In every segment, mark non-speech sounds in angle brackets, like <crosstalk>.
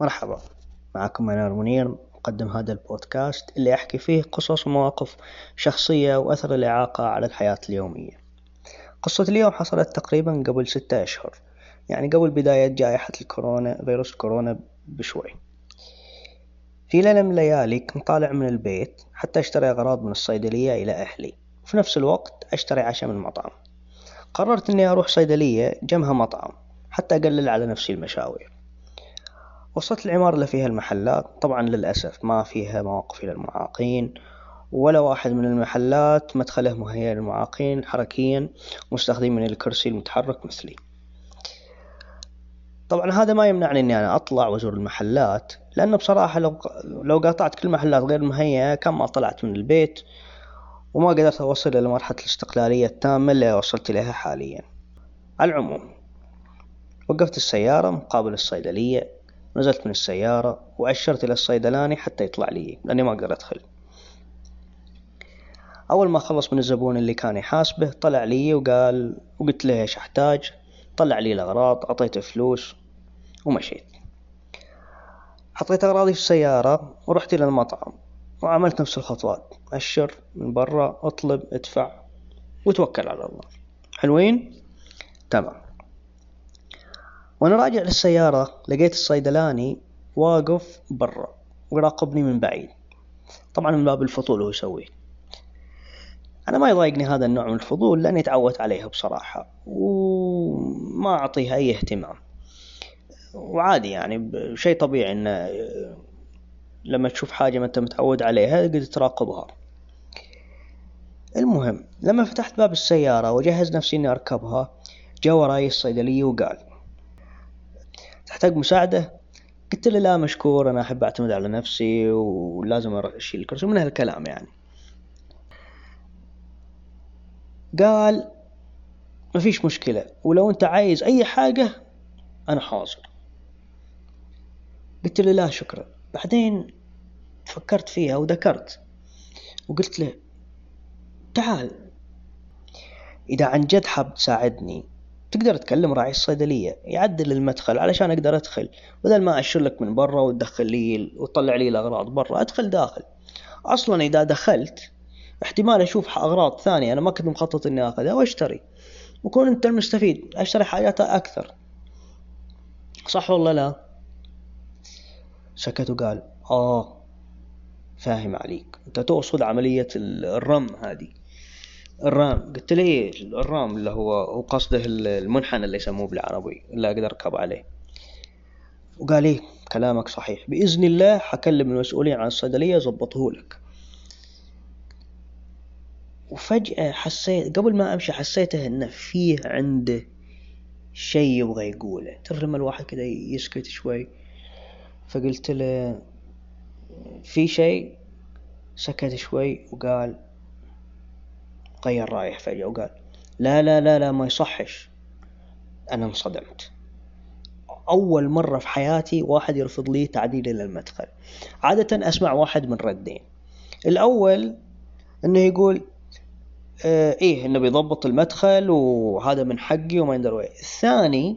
مرحبا. معكم منار منير مقدم هذا البودكاست اللي أحكي فيه قصص ومواقف شخصية وأثر الإعاقة على الحياة اليومية. قصة اليوم حصلت تقريبا قبل ستة أشهر يعني قبل بداية جائحة الكورونا فيروس كورونا بشوي. في ليلة من الليالي كنت طالع من البيت حتى أشتري أغراض من الصيدلية إلى أهلي. وفي نفس الوقت أشتري عشاء من مطعم قررت إني أروح صيدلية جنبها مطعم حتى أقلل على نفسي المشاوير. وصلت العمارة اللي فيها المحلات طبعا للأسف ما فيها مواقف للمعاقين ولا واحد من المحلات مدخله مهيأ للمعاقين حركيا مستخدمين الكرسي المتحرك مثلي. طبعا هذا ما يمنعني إني أنا أطلع وأزور المحلات لأنه بصراحة لو لو قاطعت كل المحلات غير مهيئة ما طلعت من البيت وما قدرت أوصل إلى مرحلة الاستقلالية التامة اللي وصلت إليها حاليا. على العموم وقفت السيارة مقابل الصيدلية نزلت من السيارة وأشرت إلى الصيدلاني حتى يطلع لي لأني ما أقدر أدخل. أول ما خلص من الزبون اللي كان يحاسبه طلع لي وقال وقلت له إيش أحتاج؟ طلع لي الأغراض أعطيته فلوس ومشيت. حطيت أغراضي في السيارة ورحت إلى المطعم وعملت نفس الخطوات. أشر من برا أطلب أدفع وتوكل على الله. حلوين؟ تمام. وأنا راجع للسيارة لقيت الصيدلاني واقف برا ويراقبني من بعيد. طبعا من باب الفضول هو يسويه أنا ما يضايقني هذا النوع من الفضول لأني تعودت عليها بصراحة وما اعطيها أي اهتمام. وعادي يعني شيء طبيعي ان لما تشوف حاجة ما أنت متعود عليها قد تراقبها. المهم لما فتحت باب السيارة وجهز نفسي إني أركبها جا وراي الصيدلي وقال تحتاج مساعدة. قلت له لا مشكور أنا أحب أعتمد على نفسي ولازم أشيل الكرسي. من هالكلام يعني. قال ما فيش مشكلة ولو أنت عايز أي حاجة أنا حاضر. قلت له لا شكرا. بعدين فكرت فيها وذكرت وقلت له تعال إذا عن جد حاب تساعدني تقدر تكلم راعي الصيدلية يعدل المدخل علشان أقدر أدخل. بدل ما أشر لك من برا وتدخل لي وتطلع لي الأغراض برا أدخل داخل. أصلا إذا دخلت احتمال أشوف أغراض ثانية أنا ما كنت مخطط إني آخذها وأشتري. وكون أنت المستفيد أشتري حاجات أكثر. صح ولا لا؟ سكت وقال آه فاهم عليك. أنت تقصد عملية الرم هذه. الرام قلت له إيه الرام اللي هو هو قصده المنحنى اللي يسموه بالعربي اللي أقدر أركب عليه. وقال إيه كلامك صحيح بإذن الله حكلم المسؤولين عن الصيدلية يظبطوه لك. وفجأة حسيت قبل ما أمشي حسيته انه فيه عنده شيء يبغى يقوله. تعرف لما الواحد كذا يسكت شوي. فقلت له في شيء سكت شوي وقال غير رايح فجأة وقال لا لا لا لا ما يصحش. أنا انصدمت. أول مرة في حياتي واحد يرفض لي تعديل إلى المدخل. عادة أسمع واحد من ردين. الأول إنه يقول آه إيه إنه بيضبط المدخل وهذا من حقي وما يندر وين. الثاني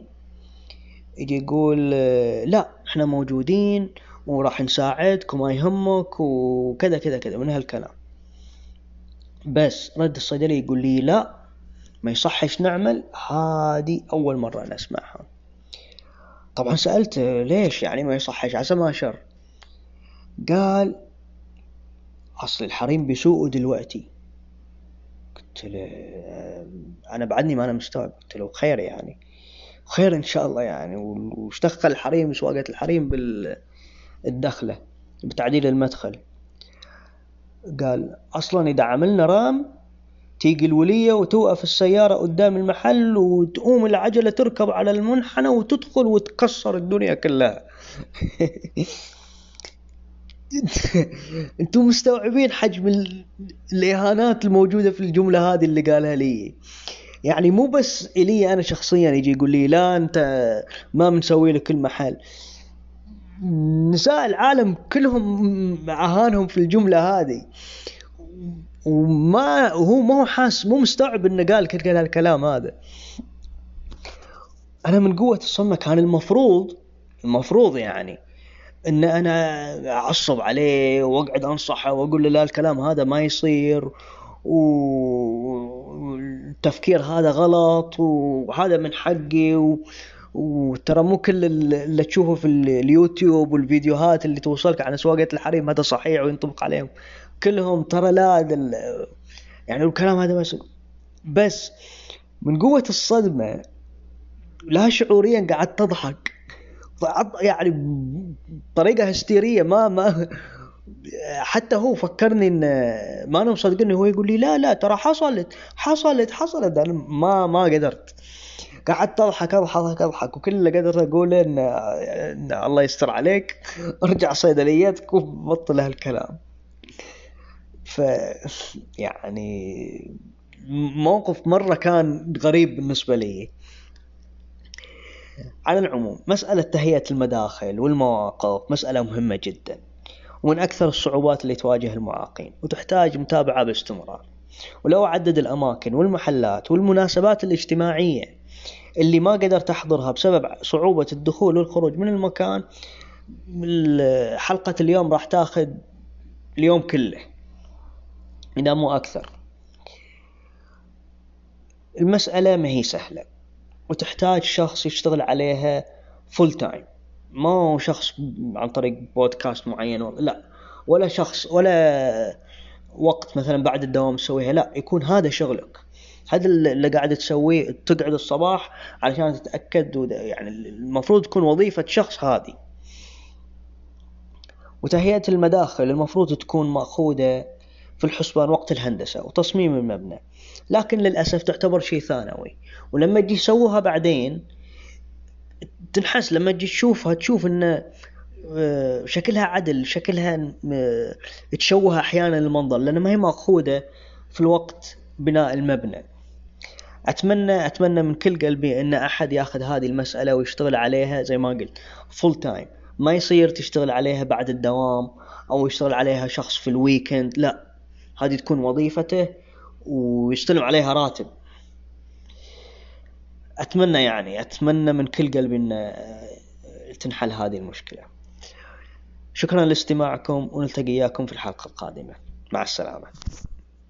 يجي يقول آه لا إحنا موجودين وراح نساعدك وما يهمك وكذا كذا كذا من هالكلام. بس رد الصيدلي يقول لي لا ما يصحش نعمل. هذه أول مرة أنا أسمعها. طبعا سألته ليش يعني ما يصحش؟ عسى ما شر قال أصل الحريم بيسوقوا دلوقتي. قلت له أنا بعدني ما أنا مستوعب. قلت له خير يعني. خير إن شاء الله يعني. وش دخل الحريم سواقة الحريم بالدخلة بتعديل المدخل. قال أصلا إذا عملنا رام تيجي الولية وتوقف السيارة قدام المحل وتقوم العجلة تركب على المنحنى وتدخل وتكسر الدنيا كلها. <laughs> أنتم مستوعبين حجم الإهانات الموجودة في الجملة هذه اللي قالها لي؟ يعني مو بس إلي أنا شخصيا يجي يقول لي لا أنت ما بنسوي لك المحل. نساء العالم كلهم أهانهم في الجملة هذه. وما هو ما هو حاس مو مستوعب إنه قال كل هالكلام هذا. أنا من قوة الصمة كان المفروض المفروض يعني إن أنا أعصب عليه وأقعد أنصحه وأقول له لا الكلام هذا ما يصير والتفكير هذا غلط وهذا من حقي و... وترى مو كل اللي تشوفه في اليوتيوب والفيديوهات اللي توصلك عن اسواقية الحريم هذا صحيح وينطبق عليهم. كلهم ترى لا دل... يعني الكلام هذا بس بس من قوة الصدمة لا شعوريا قعدت تضحك. يعني بطريقة هستيرية ما ما حتى هو فكرني إن ما أنا مصدقني هو يقول لي لا لا ترى حصلت حصلت حصلت أنا ما ما قدرت. قعدت اضحك أضحك أضحك وكل اللي قدرت أقوله ان, إن الله يستر عليك. ارجع صيدليتك وبطل هالكلام. ف يعني موقف مرة كان غريب بالنسبة لي. على العموم مسألة تهيئة المداخل والمواقف مسألة مهمة جدا ومن أكثر الصعوبات اللي تواجه المعاقين وتحتاج متابعة باستمرار. ولو عدد الأماكن والمحلات والمناسبات الاجتماعية اللي ما قدر تحضرها بسبب صعوبة الدخول والخروج من المكان حلقة اليوم راح تاخذ اليوم كله إذا مو أكثر. المسألة ما هي سهلة وتحتاج شخص يشتغل عليها full time ما هو شخص عن طريق بودكاست معين لا. ولا شخص ولا وقت مثلا بعد الدوام تسويها لا. يكون هذا شغلك. هذا اللي قاعد تسويه تقعد الصباح علشان تتأكد يعني المفروض تكون وظيفة شخص هذه وتهيئة المداخل المفروض تكون مأخوذة في الحسبان وقت الهندسة وتصميم المبنى. لكن للأسف تعتبر شيء ثانوي. ولما تجي تسووها بعدين تنحس لما تجي تشوفها تشوف إن آه، شكلها عدل شكلها آه، تشوه أحيانا المنظر لأن ما هي مأخوذة في الوقت بناء المبنى. اتمنى أتمنى من كل قلبي إن أحد ياخذ هذه المسألة ويشتغل عليها زي ما قلت. full time ما يصير تشتغل عليها بعد الدوام أو يشتغل عليها شخص في ال weekend لا. هذه تكون وظيفته ويستلم عليها راتب. أتمنى يعني أتمنى من كل قلبي إن تنحل هذه المشكلة. شكرا لاستماعكم ونلتقي إياكم في الحلقة القادمة. مع السلامة.